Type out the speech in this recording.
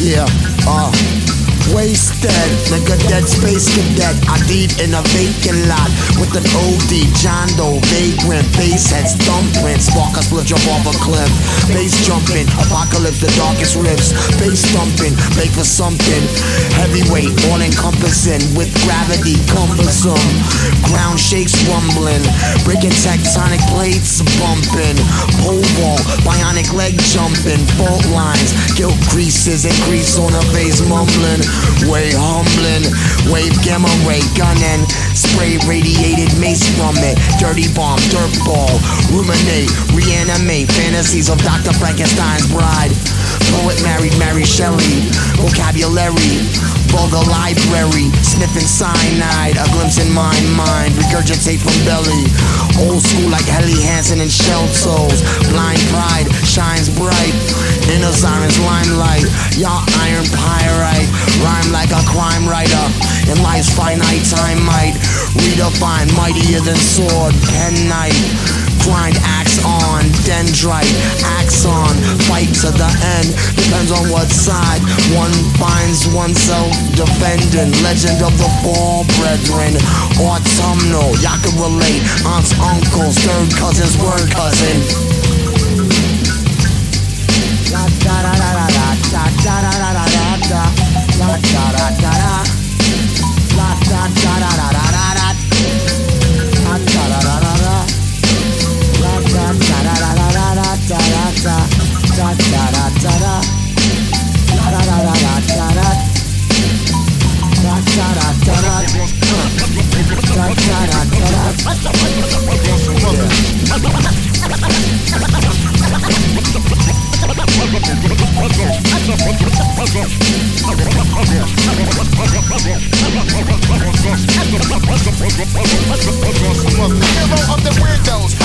Yeah, uh. Wasted, nigga, dead space cadet. I deed in a vacant lot with an OD, John Doe, vagrant, bass heads, thumping, spark a split jump off a cliff. Bass jumping, apocalypse, the darkest rifts. Bass thumping, make for something. Heavyweight, all encompassing, with gravity cumbersome. Ground shakes rumbling, breaking tectonic plates jumping, fault lines, guilt creases, and grease on a face mumbling. Way humbling, wave gamma ray gunning, spray radiated mace from it, dirty bomb, dirt ball, ruminate, reanimate, fantasies of Dr. Frankenstein's bride. Poet married Mary Shelley, vocabulary, vulgar library, sniffing cyanide, a glimpse in my mind, regurgitate from belly. Old school like Helly Hansen and Shell Toes, blind pride y'all iron pyrite, rhyme like a crime writer. In life's finite time might redefine mightier than sword, pen knife. Grind axe on, dendrite, axon, fight to the end. Depends on what side one finds oneself defending. Legend of the Fall Brethren, autumnal, y'all can relate. Aunts, uncles, third cousins, word cousin. hero of the weirdos.